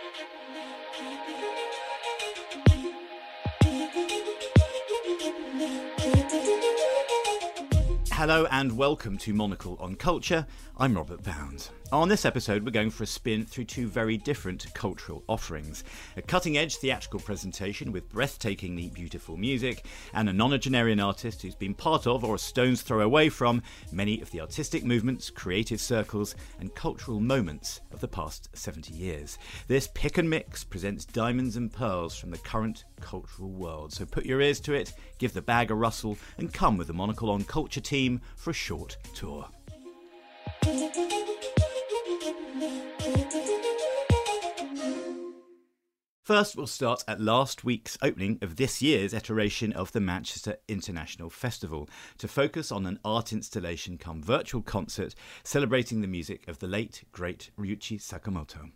keep you Hello and welcome to Monocle on Culture. I'm Robert Bound. On this episode, we're going for a spin through two very different cultural offerings a cutting edge theatrical presentation with breathtakingly beautiful music, and a nonagenarian artist who's been part of or a stone's throw away from many of the artistic movements, creative circles, and cultural moments of the past 70 years. This pick and mix presents diamonds and pearls from the current cultural world. So put your ears to it, give the bag a rustle, and come with the Monocle on Culture team for a short tour. First, we'll start at last week's opening of this year's iteration of the Manchester International Festival to focus on an art installation come virtual concert celebrating the music of the late, great Ryuichi Sakamoto.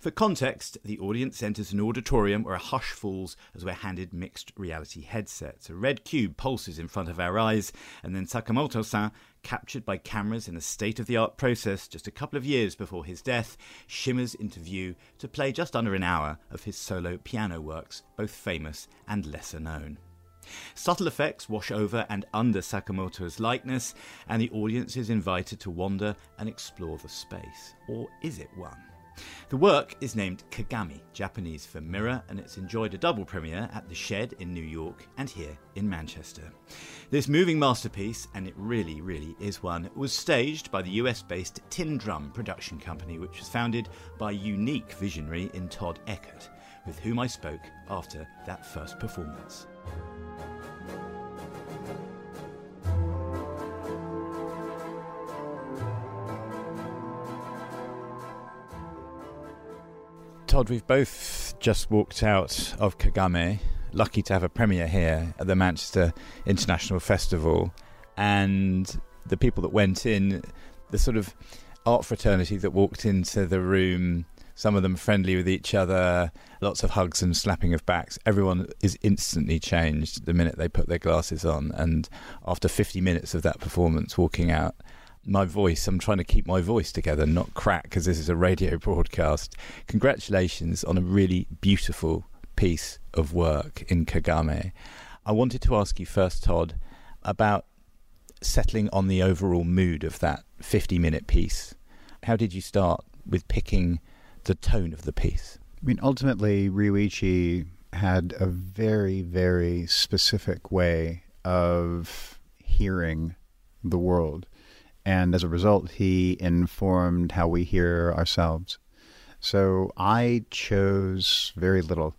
For context, the audience enters an auditorium where a hush falls as we're handed mixed reality headsets. A red cube pulses in front of our eyes, and then Sakamoto san, captured by cameras in a state of the art process just a couple of years before his death, shimmers into view to play just under an hour of his solo piano works, both famous and lesser known. Subtle effects wash over and under Sakamoto's likeness, and the audience is invited to wander and explore the space. Or is it one? The work is named Kagami, Japanese for mirror, and it's enjoyed a double premiere at The Shed in New York and here in Manchester. This moving masterpiece, and it really, really is one, was staged by the US based Tin Drum production company, which was founded by unique visionary in Todd Eckert, with whom I spoke after that first performance. Todd, we've both just walked out of Kagami. lucky to have a premiere here at the Manchester International Festival. And the people that went in, the sort of art fraternity that walked into the room, some of them friendly with each other, lots of hugs and slapping of backs. Everyone is instantly changed the minute they put their glasses on. And after 50 minutes of that performance, walking out, my voice. I'm trying to keep my voice together, not crack, because this is a radio broadcast. Congratulations on a really beautiful piece of work in Kagami. I wanted to ask you first, Todd, about settling on the overall mood of that 50 minute piece. How did you start with picking the tone of the piece? I mean, ultimately, Ryuichi had a very, very specific way of hearing the world. And as a result, he informed how we hear ourselves. So I chose very little.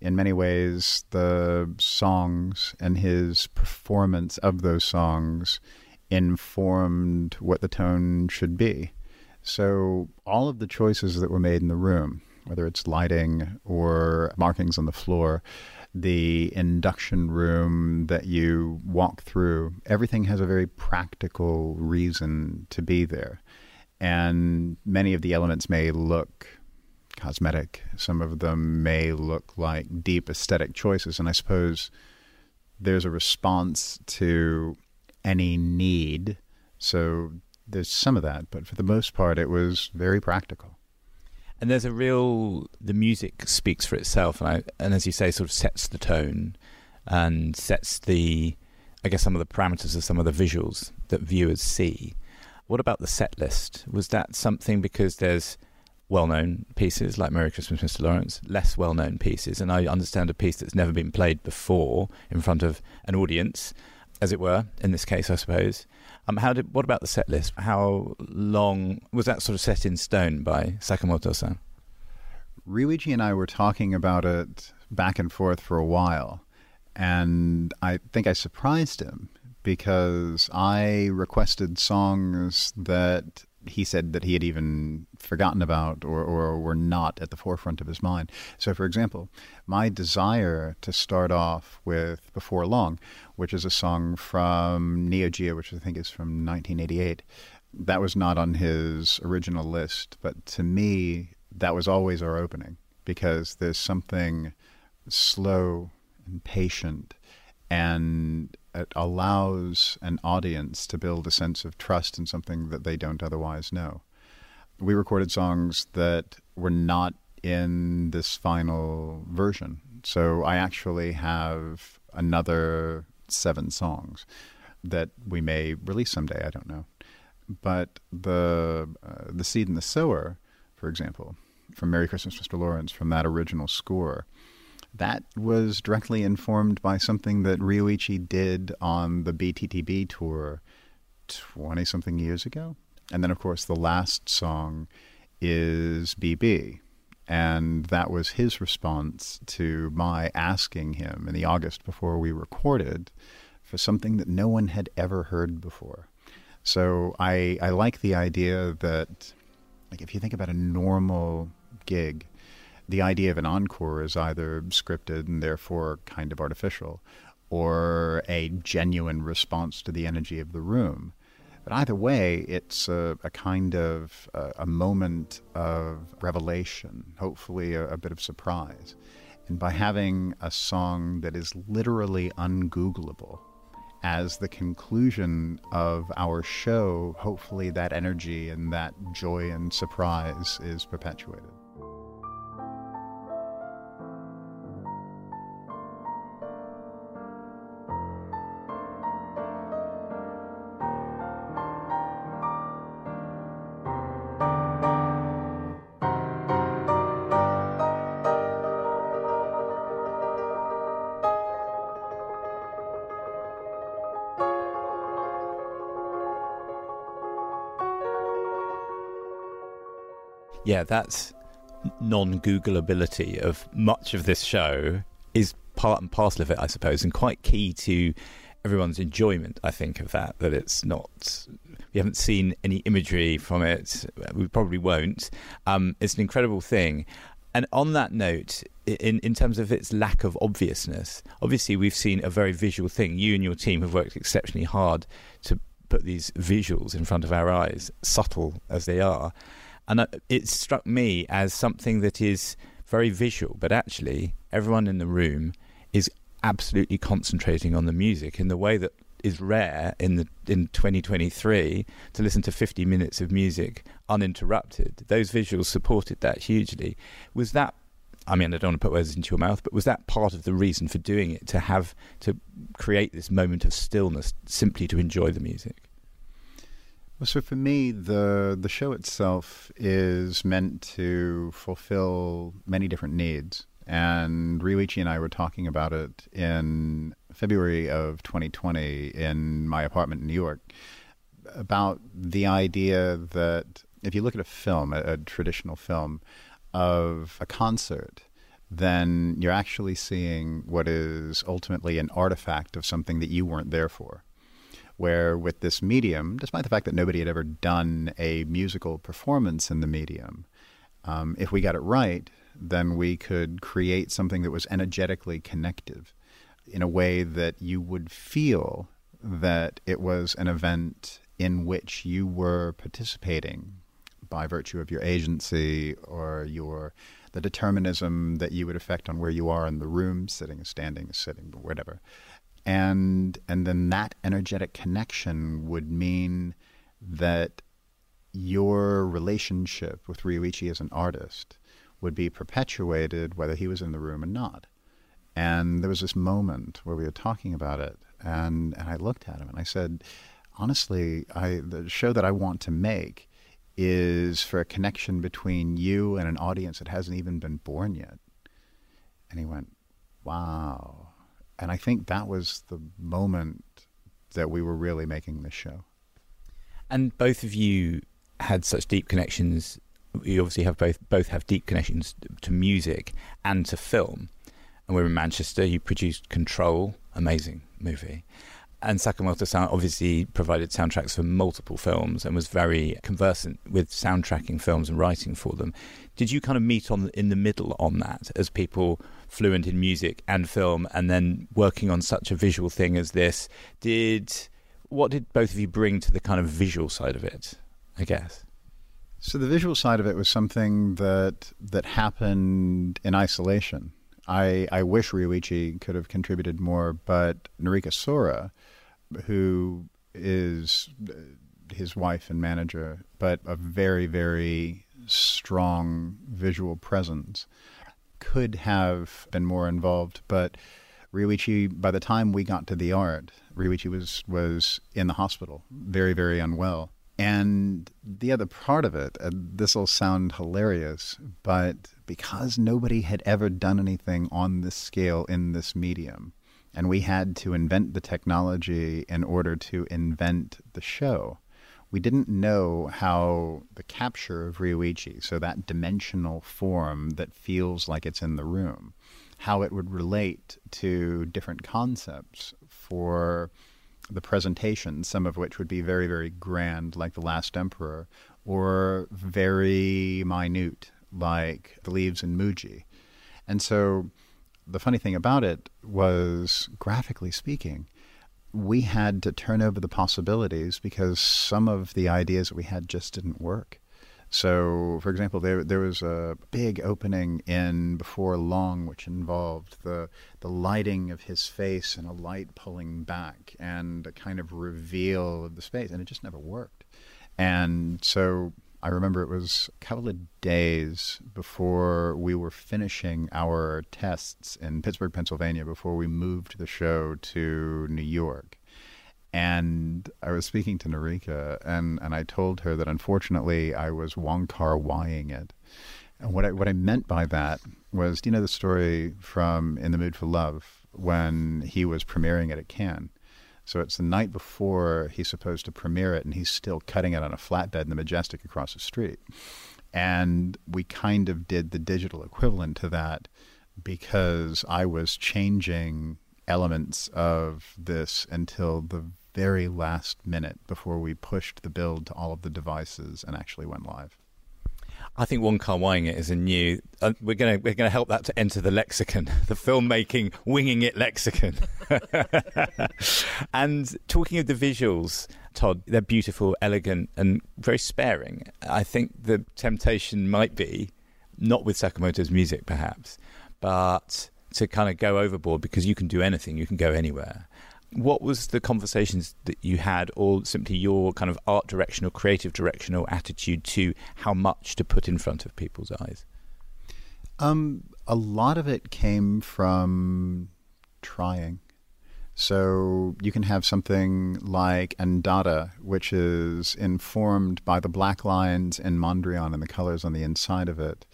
In many ways, the songs and his performance of those songs informed what the tone should be. So all of the choices that were made in the room, whether it's lighting or markings on the floor, the induction room that you walk through, everything has a very practical reason to be there. And many of the elements may look cosmetic, some of them may look like deep aesthetic choices. And I suppose there's a response to any need. So there's some of that, but for the most part, it was very practical and there's a real the music speaks for itself, and I, and as you say, sort of sets the tone and sets the, I guess, some of the parameters of some of the visuals that viewers see. What about the set list? Was that something because there's well-known pieces like Merry Christmas, Mr. Lawrence, less well-known pieces, and I understand a piece that's never been played before in front of an audience, as it were, in this case, I suppose. Um, how did what about the set list? How long was that sort of set in stone by Sakamoto-san? Ryuichi and I were talking about it back and forth for a while, and I think I surprised him because I requested songs that he said that he had even forgotten about or, or were not at the forefront of his mind. So, for example, my desire to start off with Before Long, which is a song from Neo Geo, which I think is from 1988, that was not on his original list, but to me, that was always our opening because there's something slow and patient and it allows an audience to build a sense of trust in something that they don't otherwise know. We recorded songs that were not in this final version. So I actually have another seven songs that we may release someday. I don't know, but the uh, the seed and the sower, for example, from Merry Christmas, Mr. Lawrence, from that original score, that was directly informed by something that Ryuichi did on the BTTB tour twenty something years ago, and then of course the last song is BB. And that was his response to my asking him in the August before we recorded for something that no one had ever heard before. So I I like the idea that like if you think about a normal gig, the idea of an encore is either scripted and therefore kind of artificial, or a genuine response to the energy of the room. But either way, it's a, a kind of a, a, moment of revelation, hopefully a, a bit of surprise. And by having a song that is literally ungoogleable, as the conclusion of our show, hopefully that energy and that joy and surprise is perpetuated. Yeah, that's non Googleability of much of this show is part and parcel of it, I suppose, and quite key to everyone's enjoyment, I think, of that. That it's not, we haven't seen any imagery from it, we probably won't. Um, it's an incredible thing. And on that note, in, in terms of its lack of obviousness, obviously we've seen a very visual thing. You and your team have worked exceptionally hard to put these visuals in front of our eyes, subtle as they are. And uh, it struck me as something that is very visual, but actually, everyone in the room is absolutely concentrating on the music in the way that is rare in the in 2023 to listen to 50 minutes of music uninterrupted. Those visuals supported that hugely. Was that I mean, I don't want to put words into your mouth, but was that part of the reason for doing it to have to create this moment of stillness simply to enjoy the music? So for me, the the show itself is meant to fulfill many different needs, and Ryuichi and I were talking about it in February of 2020 in my apartment in New York about the idea that if you look at a film, a, a traditional film of a concert, then you're actually seeing what is ultimately an artifact of something that you weren't there for where with this medium, despite the fact that nobody had ever done a musical performance in the medium, um, if we got it right, then we could create something that was energetically connective in a way that you would feel that it was an event in which you were participating by virtue of your agency or your the determinism that you would affect on where you are in the room, sitting, standing, sitting, whatever and and then that energetic connection would mean that your relationship with Ryuichi as an artist would be perpetuated whether he was in the room or not. And there was this moment where we were talking about it, and, and I looked at him and I said, honestly, I the show that I want to make is for a connection between you and an audience that hasn't even been born yet. And he went, wow and I think that was the moment that we were really making this show. And both of you had such deep connections. You obviously have both both have deep connections to music and to film. And we're in Manchester. You produced Control, amazing movie. And Sakamoto-san obviously provided soundtracks for multiple films and was very conversant with soundtracking films and writing for them. Did you kind of meet on in the middle on that as people fluent in music and film, and then working on such a visual thing as this? Did what did both of you bring to the kind of visual side of it? I guess. So the visual side of it was something that that happened in isolation. I I wish Ryuichi could have contributed more, but Norika Sora, who is uh, his wife and manager, but a very very strong visual presence. Could have been more involved, but Ryuichi, by the time we got to the art, Ryuichi was was in the hospital, very very unwell. And the other part of it, uh, this will sound hilarious, but because nobody had ever done anything on this scale in this medium, and we had to invent the technology in order to invent the show, we didn't know how the capture of Ryuichi, so that dimensional form that feels like it's in the room, how it would relate to different concepts for the presentation, some of which would be very, very grand, like The Last Emperor, or very minute, like The Leaves in Muji. And so the funny thing about it was, graphically speaking, we had to turn over the possibilities because some of the ideas that we had just didn't work. So, for example, there there was a big opening in Before Long, which involved the the lighting of his face and a light pulling back and a kind of reveal of the space, and it just never worked. And so I remember it was a couple of days before we were finishing our tests in Pittsburgh, Pennsylvania, before we moved the show to New York. And I was speaking to Noriko, and, and I told her that unfortunately I was Wong Kar Waiing it. And what I, what I meant by that was, do you know the story from In the Mood for Love when he was premiering it at Cannes? So it's the night before he's supposed to premiere it, and he's still cutting it on a flatbed in the Majestic across the street. And we kind of did the digital equivalent to that because I was changing elements of this until the very last minute before we pushed the build to all of the devices and actually went live. I think Wong Kar Waiing it is a new. Uh, we're going to we're going to help that to enter the lexicon, the filmmaking winging it lexicon. and talking of the visuals, Todd, they're beautiful, elegant, and very sparing. I think the temptation might be, not with Sakamoto's music perhaps, but to kind of go overboard because you can do anything, you can go anywhere what was the conversations that you had, or simply your kind of art direction or creative direction or attitude to how much to put in front of people's eyes? Um, a lot of it came from trying. So you can have something like Andata, which is informed by the black lines in Mondrian and the colors on the inside of it,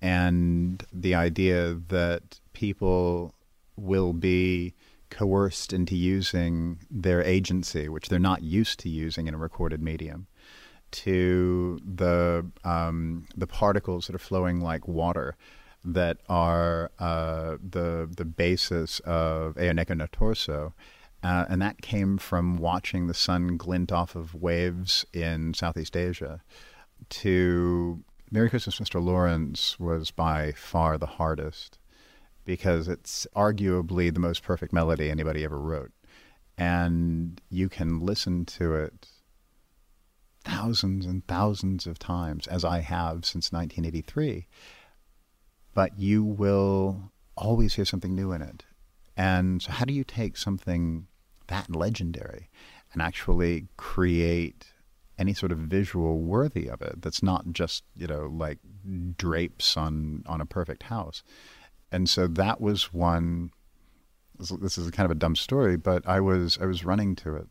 and the idea that people will be coerced into using their agency, which they're not used to using in a recorded medium, to the um, the particles that are flowing like water that are uh, the the basis of Eoneko no Torso. Uh, and that came from watching the sun glint off of waves in Southeast Asia. To Merry Christmas, Mr. Lawrence was by far the hardest because it's arguably the most perfect melody anybody ever wrote. And you can listen to it thousands and thousands of times, as I have since 1983. But you will always hear something new in it. And so, how do you take something that legendary and actually create any sort of visual worthy of it that's not just, you know, like drapes on, on a perfect house? And so that was one. This is kind of a dumb story, but I was I was running to it,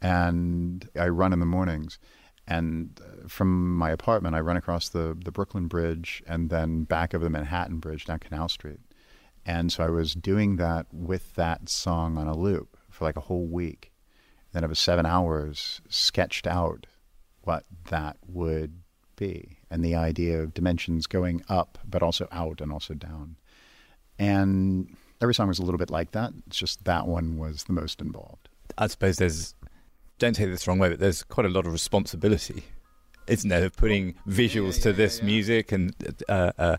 and I run in the mornings, and uh, from my apartment I run across the the Brooklyn Bridge and then back over the Manhattan Bridge down Canal Street, and so I was doing that with that song on a loop for like a whole week. Then it was seven hours sketched out what that would be and the idea of dimensions going up but also out and also down. And every song was a little bit like that. It's just that one was the most involved. I suppose there's, don't take this the wrong way, but there's quite a lot of responsibility, isn't there, of putting visuals yeah, to this yeah. music and uh, uh,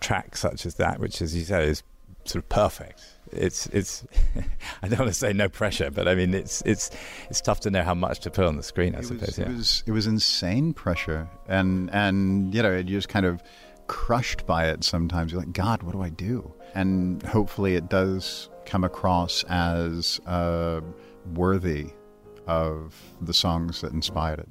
tracks such as that, which, as you say, is sort of perfect. It's it's. I don't want to say no pressure, but I mean it's it's it's tough to know how much to put on the screen. I it suppose. Was, yeah. It was it was insane pressure, and and you know you just kind of crushed by it sometimes. You're like, God, what do I do? And hopefully it does come across as uh, worthy of the songs that inspired it.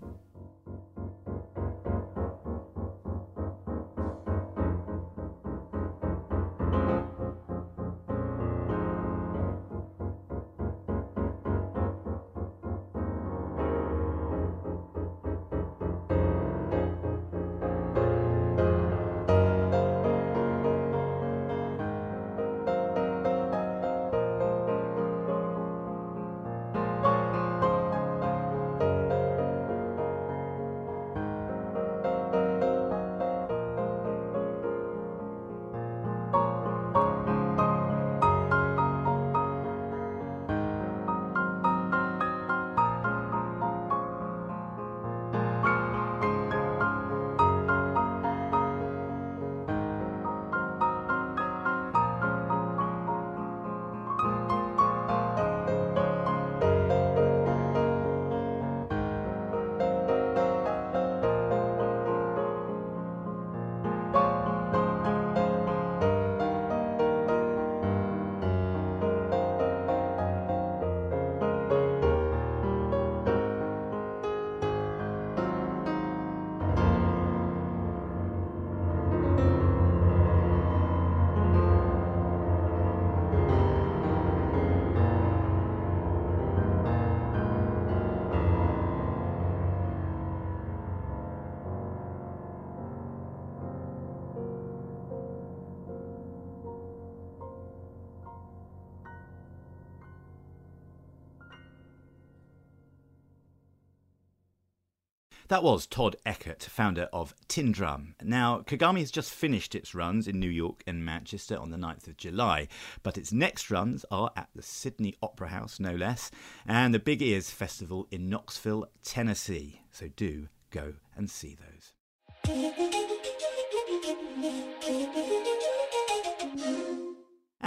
That was Todd Eckert, founder of Tin Drum. Now, Kagami has just finished its runs in New York and Manchester on the 9th of July, but its next runs are at the Sydney Opera House, no less, and the Big Ears Festival in Knoxville, Tennessee. So do go and see those.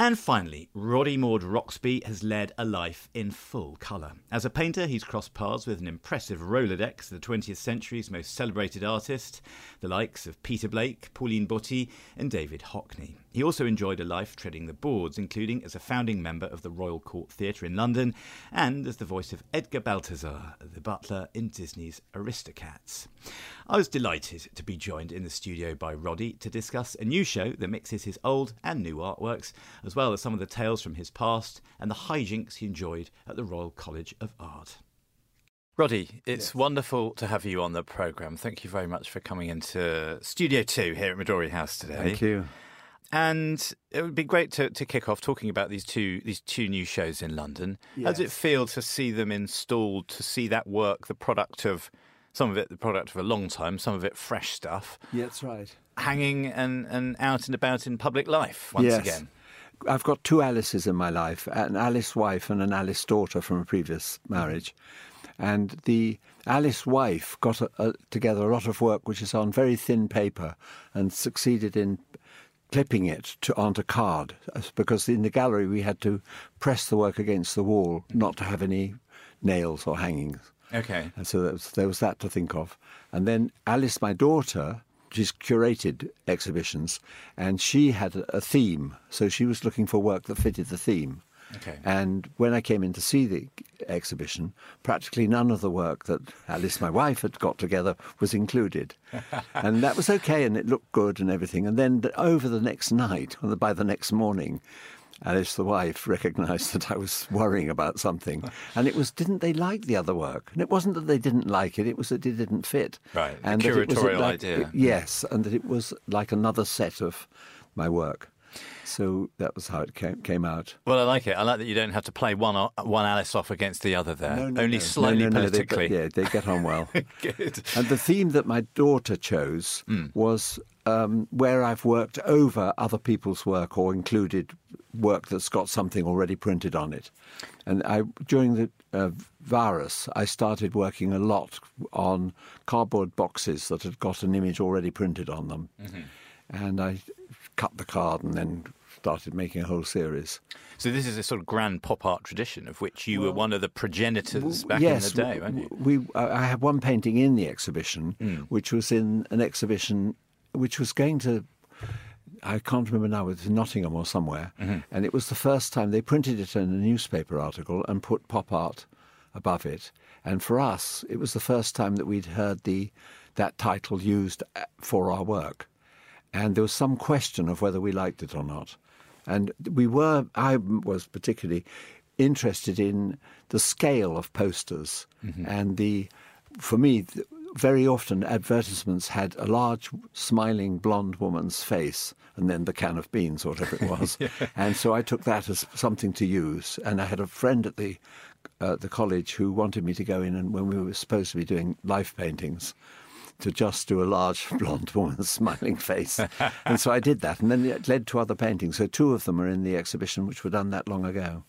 And finally, Roddy Maude-Roxby has led a life in full colour. As a painter, he's crossed paths with an impressive Rolodex of the 20th century's most celebrated artists, the likes of Peter Blake, Pauline Boty, and David Hockney. He also enjoyed a life treading the boards, including as a founding member of the Royal Court Theatre in London and as the voice of Edgar Balthazar, the butler in Disney's Aristocats. I was delighted to be joined in the studio by Roddy to discuss a new show that mixes his old and new artworks, as well as some of the tales from his past and the hijinks he enjoyed at the Royal College of Art. Roddy, it's yes. wonderful to have you on the programme. Thank you very much for coming into Studio 2 here at Midori House today. Thank you. And it would be great to, to kick off talking about these two these two new shows in London. Yes. How does it feel to see them installed, to see that work, the product of some of it the product of a long time, some of it fresh stuff. Yeah, that's right. Hanging and, and out and about in public life once yes. again. I've got two Alices in my life, an Alice wife and an Alice daughter from a previous marriage. And the Alice wife got a, a, together a lot of work which is on very thin paper and succeeded in clipping it to, onto card because in the gallery we had to press the work against the wall not to have any nails or hangings. Okay. And so there was, there was that to think of. And then Alice, my daughter, she's curated exhibitions and she had a theme. So she was looking for work that fitted the theme. Okay. And when I came in to see the exhibition, practically none of the work that Alice, my wife, had got together was included. and that was okay and it looked good and everything. And then over the next night, by the next morning, Alice, the wife, recognised that I was worrying about something, and it was didn't they like the other work? And it wasn't that they didn't like it; it was that it didn't fit. Right, and the curatorial like, idea. Yes, and that it was like another set of my work. So that was how it came, came out. Well, I like it. I like that you don't have to play one one Alice off against the other there. No, no, Only no. slightly politically. They, yeah, they get on well. Good. And the theme that my daughter chose mm. was um, where I've worked over other people's work or included work that's got something already printed on it. And I, during the uh, virus, I started working a lot on cardboard boxes that had got an image already printed on them. Mm-hmm. And I cut the card and then started making a whole series. So this is a sort of grand pop art tradition of which you well, were one of the progenitors back yes, in the day, weren't you? We, I have one painting in the exhibition, mm. which was in an exhibition which was going to. I can't remember now, it was in Nottingham or somewhere. Mm-hmm. And it was the first time they printed it in a newspaper article and put pop art above it. And for us, it was the first time that we'd heard the that title used uh, for our work and there was some question of whether we liked it or not. And we were, I was particularly interested in the scale of posters mm-hmm. and the, for me, very often advertisements had a large smiling blonde woman's face and then the can of beans or whatever it was. yeah. And so I took that as something to use. And I had a friend at the uh, the college who wanted me to go in and when we were supposed to be doing life paintings to just do a large blonde woman's smiling face. and so I did that, and then it led to other paintings. So two of them are in the exhibition, which were done that long ago.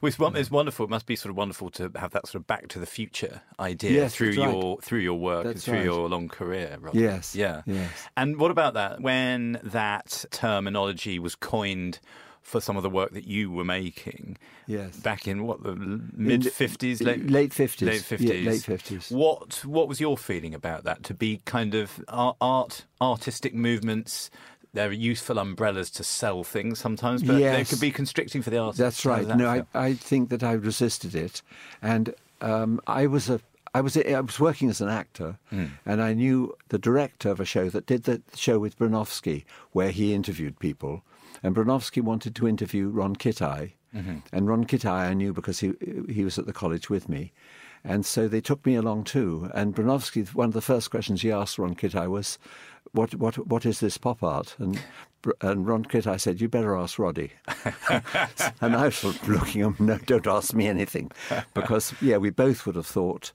Well, it's, it's, wonderful. It must be sort of wonderful to have that sort of back to the future idea yes, through your through your work that's and through right. your long career. Yes. Yeah. Yes. And what about that? When that terminology was coined for some of the work that you were making. Yes. Back in what the mid fifties, late late fifties, late fifties, yeah, late fifties. What what was your feeling about that? To be kind of art, artistic movements. They're useful umbrellas to sell things sometimes, but yes. they could be constricting for the artist. That's right. That no, I, I think that I resisted it, and um, I was a I was I was working as an actor, mm. and I knew the director of a show that did the show with Bronowski, where he interviewed people, and Bronowski wanted to interview Ron Kitaj, Mm-hmm. And Ron Kitaj I knew because he, he was at the college with me. And so they took me along too. And Bronowski, one of the first questions he asked Ron Kitaj was, what, what, what is this pop art? And, and Ron Kitaj said, you better ask Roddy. and I was looking at him, no, don't ask me anything. Because, yeah, we both would have thought,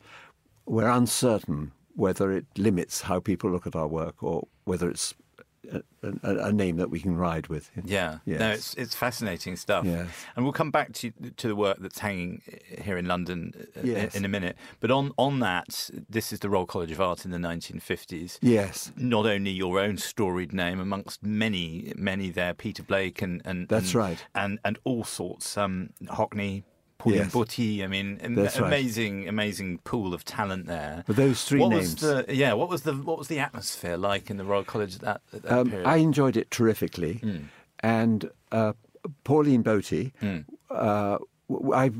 we're uncertain whether it limits how people look at our work or whether it's a, a, name that we can ride with. Yeah, Yes. no, it's it's fascinating stuff, Yes. and we'll come back to to the work that's hanging here in London uh, Yes. in a minute. But on on that, this is the Royal College of Art in the 1950s. Yes. Not only your own storied name amongst many, many there, Peter Blake and and That's and, right. and and all sorts, um, Hockney, Pauline Yes. I mean, am- right. amazing, amazing pool of talent there. But those three what names. Was the, yeah, what was the what was the atmosphere like in the Royal College at that, at that Um, period? I enjoyed it terrifically, and uh, Pauline Boty, uh, w- I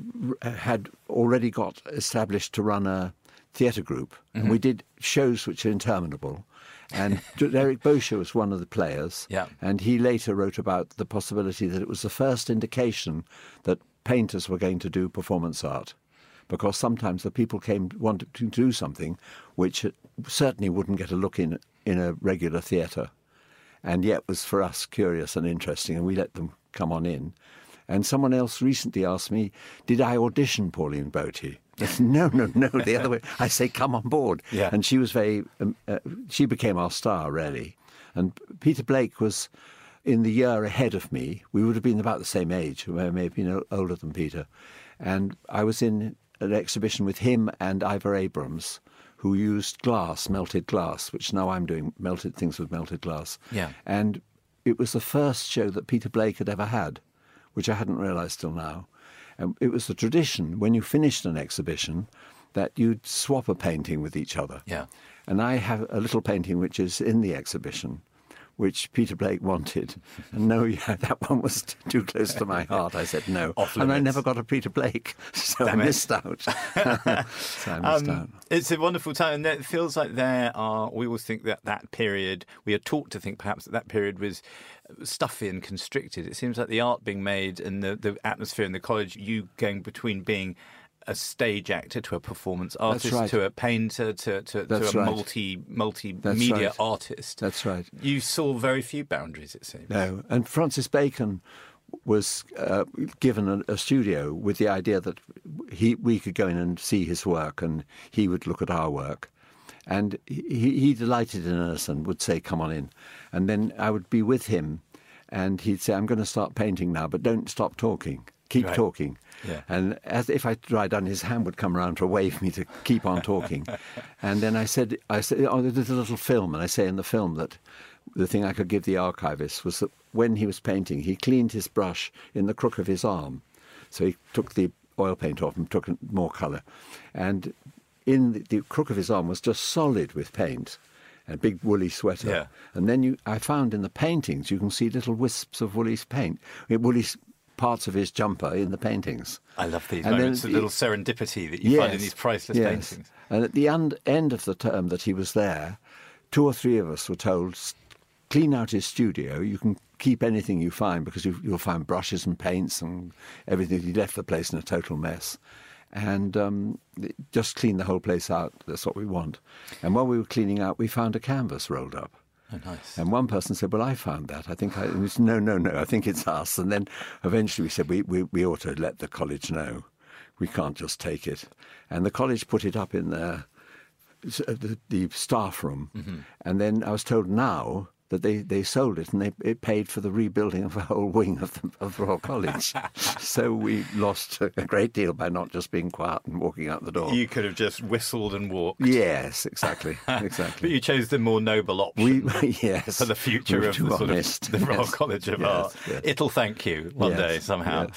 had already got established to run a theatre group, and we did shows which are interminable. And Derek Boshier was one of the players, Yeah. and he later wrote about the possibility that it was the first indication that painters were going to do performance art. Because sometimes the people came wanted to do something which certainly wouldn't get a look in in a regular theatre and yet was for us curious and interesting, and we let them come on in. And someone else recently asked me, "Did I audition Pauline Boty?" No, no, no, the other way. I say, "Come on board." Yeah. And she was very. Um, uh, she became our star, really. And Peter Blake was in the year ahead of me. We would have been about the same age. I may have been older than Peter. And I was in an exhibition with him and Ivor Abrahams, who used glass, melted glass, which now I'm doing melted things with melted glass. Yeah. And it was the first show that Peter Blake had ever had, which I hadn't realised till now. And it was the tradition when you finished an exhibition that you'd swap a painting with each other. Yeah. And I have a little painting which is in the exhibition, which Peter Blake wanted. And no, yeah, that one was too close to my heart. I said no. And I never got a Peter Blake, so I Damn it. missed out. so I missed out. Um, it's a wonderful time, and it feels like there are. We always think that that period. We are taught to think perhaps that that period was stuffy and constricted. It seems like the art being made and the the atmosphere in the college. You going between being a stage actor to a performance artist right. to a painter to to, to a right. multi multimedia right. artist. That's right. You saw very few boundaries. It seems. No, and Francis Bacon was uh, given a, a studio with the idea that he we could go in and see his work, and he would look at our work. And he, he delighted in us and would say, "Come on in," and then I would be with him, and he'd say, "I'm going to start painting now, but don't stop talking. Keep Right. talking." Yeah. And as if I tried on, his hand would come around to wave me to keep on talking. and then I said, I said, oh, there's a little film, and I say in the film that the thing I could give the archivist was that when he was painting, he cleaned his brush in the crook of his arm. So he took the oil paint off and took more colour. And in the, the crook of his arm was just solid with paint. A big woolly sweater, Yeah. and then you, I found in the paintings you can see little wisps of woolly paint, woolly parts of his jumper in the paintings. I love these And then moments, the it- little serendipity that you find in these priceless yes. paintings. And at the end, end of the term that he was there, two or three of us were told, clean out his studio. You can keep anything you find because you, you'll find brushes and paints and everything. He left the place in a total mess. And um, just clean the whole place out. That's what we want. And while we were cleaning out, we found a canvas rolled up. Oh, nice. And one person said, "Well, I found that. I think I." And said, no, no, no. I think it's us. And then eventually we said, "We we, we ought to let the college know. We can't just take it." And the college put it up in their uh, the, the staff room. And then I was told now that they, they sold it and they it paid for the rebuilding of a whole wing of the of Royal College. so we lost a great deal by not just being quiet and walking out the door. You could have just whistled and walked. yes, exactly, exactly. But you chose the more noble option. We, yes. for the future We of the, sort honest. of the Royal Yes. College of Yes, Art. yes. It'll thank you one day somehow.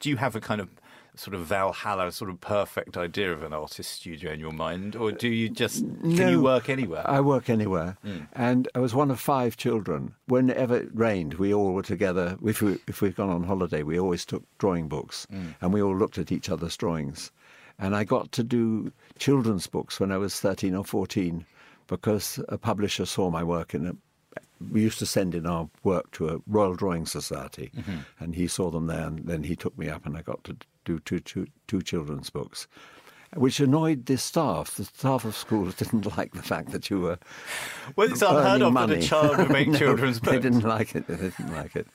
Do you have a kind of sort of Valhalla, sort of perfect idea of an artist studio in your mind, or do you just can you work anywhere? I work anywhere, hmm. and I was one of five children. Whenever it rained, we all were together. If we if we'd gone on holiday, we always took drawing books, hmm. and we all looked at each other's drawings. And I got to do children's books when I was thirteen or fourteen, because a publisher saw my work in a. We used to send in our work to a Royal Drawing Society, mm-hmm. and he saw them there, and then he took me up, and I got to do two, two, two children's books. which annoyed the staff. The staff of schools didn't like the fact that you were. Well, it's unheard of money. that a child would make No, children's books. They didn't like it. They didn't like it.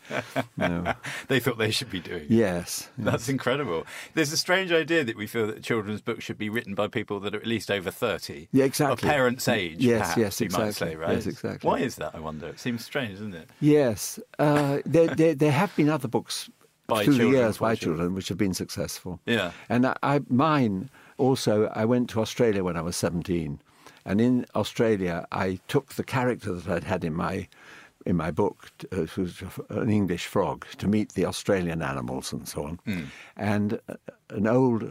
No. They thought they should be doing. it. yes. That's incredible. There's a strange idea that we feel that children's books should be written by people that are at least over 30. Yeah, exactly. Of parents' age, Yes, perhaps, yes, you might exactly. say, right? Yes, exactly. Why is that, I wonder? It seems strange, doesn't it? Yes, uh, there, there, there have been other books By through the years by children. children which have been successful. Yeah. and I, I mine also. I went to Australia when I was seventeen, and in Australia I took the character that I'd had in my in my book, uh, was an English frog, to meet the Australian animals and so on, Hmm. and uh, an old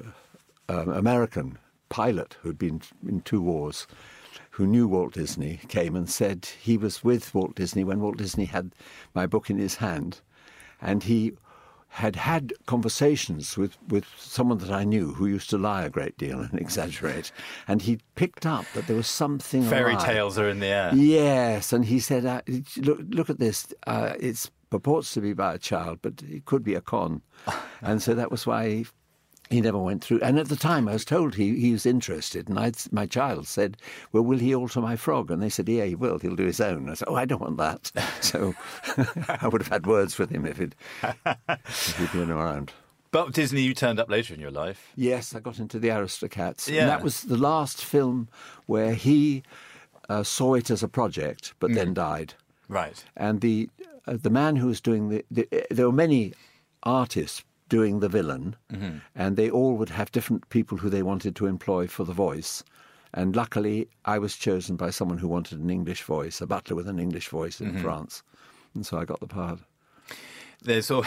um, American pilot who'd been in two wars who knew Walt Disney came and said he was with Walt Disney when Walt Disney had my book in his hand, and he had had conversations with, with someone that I knew who used to lie a great deal and exaggerate, and he picked up that there was something Fairy awry. tales are in the air. Yes, and he said, uh, "Look, look at this. Uh, it purports to be by a child, but it could be a con." and so that was why he, he never went through. And at the time, I was told he, he was interested, and I'd, my child said, "Well, will he alter my frog?" And they said, "Yeah, he will. He'll do his own." I said, "Oh, I don't want that." so I would have had words with him if, it, if he'd been around. But Disney, you turned up later in your life. Yes, I got into the Aristocats. Yeah. And that was the last film where he uh, saw it as a project, but Mm. then died. Right. And the uh, the man who was doing the, the uh, there were many artists doing the villain, Mm-hmm. and they all would have different people who they wanted to employ for the voice. And luckily, I was chosen by someone who wanted an English voice, a butler with an English voice in Mm-hmm. France, and so I got the part. There's all,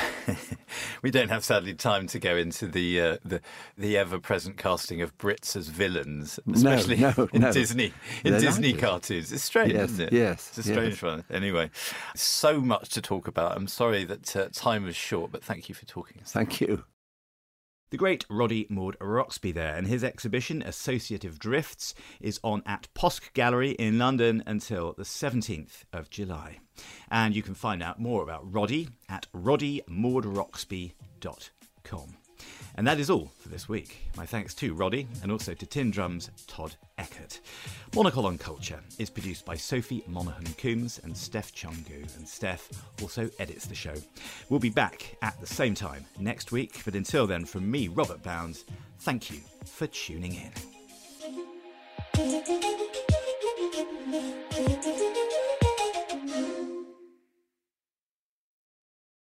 we don't have sadly time to go into the uh, the, the ever present casting of Brits as villains, especially no, in no. Disney in They Disney it. cartoons. It's strange, Yes, isn't it? yes, it's a strange yes. one. Anyway, so much to talk about. I'm sorry that uh, time was short, but thank you for talking. Thank you. The great Roddy Maude-Roxby there, and his exhibition, Associative Drifts, is on at Posk Gallery in London until the 17th of July. And you can find out more about Roddy at roddymaudroxby.com. And that is all for this week. My thanks to Roddy and also to Tin Drums Todd Eckert. Monocle on Culture is produced by Sophie Monaghan Coombs and Steph Chungu, and Steph also edits the show. We'll be back at the same time next week, but until then, from me, Robert Bound, thank you for tuning in.